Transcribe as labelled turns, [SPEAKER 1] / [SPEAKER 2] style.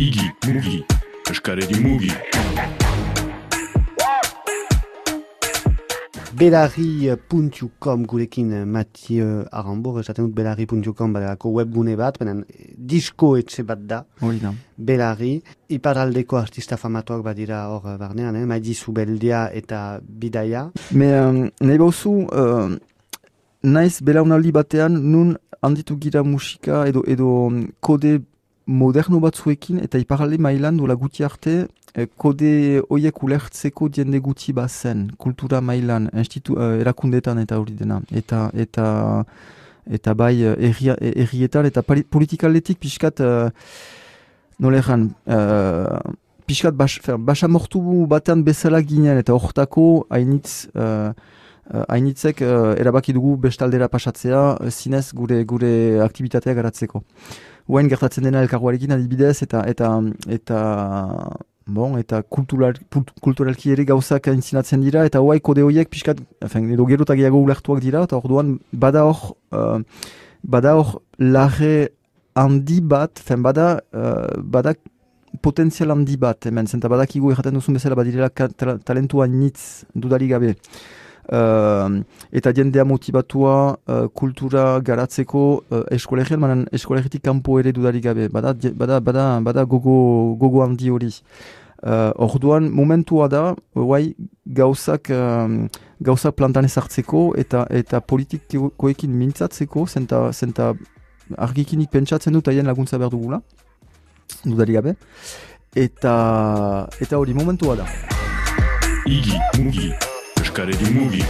[SPEAKER 1] Igi, mugi, eskaredi mugi.
[SPEAKER 2] Belarri.com gurekin Mathieu Arambor, esaten dut Belarri.com badelako webgune bat, benen disko etxe bat da,
[SPEAKER 3] Hori da.
[SPEAKER 2] Belarri. Iparaldeko artista famatuak badira hor barnean, eh? Maidi Zubeldia eta Bidaia.
[SPEAKER 3] Me, um, nahi bauzu, uh, naiz belaunaldi batean nun handitu gira musika edo edo um, kode moderno batzuekin eta iparalde mailan dola guti arte eh, kode hoiek ulertzeko jende guti bazen, kultura mailan, institu, uh, erakundetan eta hori dena. Eta, eta, eta bai eh, eh, errietan eta politikaletik pixkat, uh, nola erran, uh, pixkat bas, fer, batean bezala ginen eta hortako hainitz uh, hainitzek uh, erabaki dugu bestaldera pasatzea zinez gure gure aktivitatea garatzeko. Guain gertatzen dena elkarguarekin adibidez eta eta eta bon, eta kultural, kulturalki ere gauzak aintzinatzen dira eta hoai kode horiek pixkat, efen, edo gero eta gehiago ulertuak dira eta orduan bada hor uh, bada hor lage handi bat, fen bada, uh, bada potentzial handi bat, hemen, zenta badakigu erraten duzun bezala badirela talentua nitz dudari gabe. Uh, eta jendea motivatua uh, kultura garatzeko uh, eskolegian, manan eskolegitik kanpo ere dudari gabe. Bada, bada, bada, bada gogo, gogo handi hori. Uh, orduan, momentua da, guai, gauzak, um, gauzak plantan ezartzeko eta eta politikoekin mintzatzeko, zenta, zenta argikinik pentsatzen dut haien laguntza behar dugula, dudari gabe. Eta, eta hori momentua da.
[SPEAKER 1] Igi, mugi, eskaredi mugi.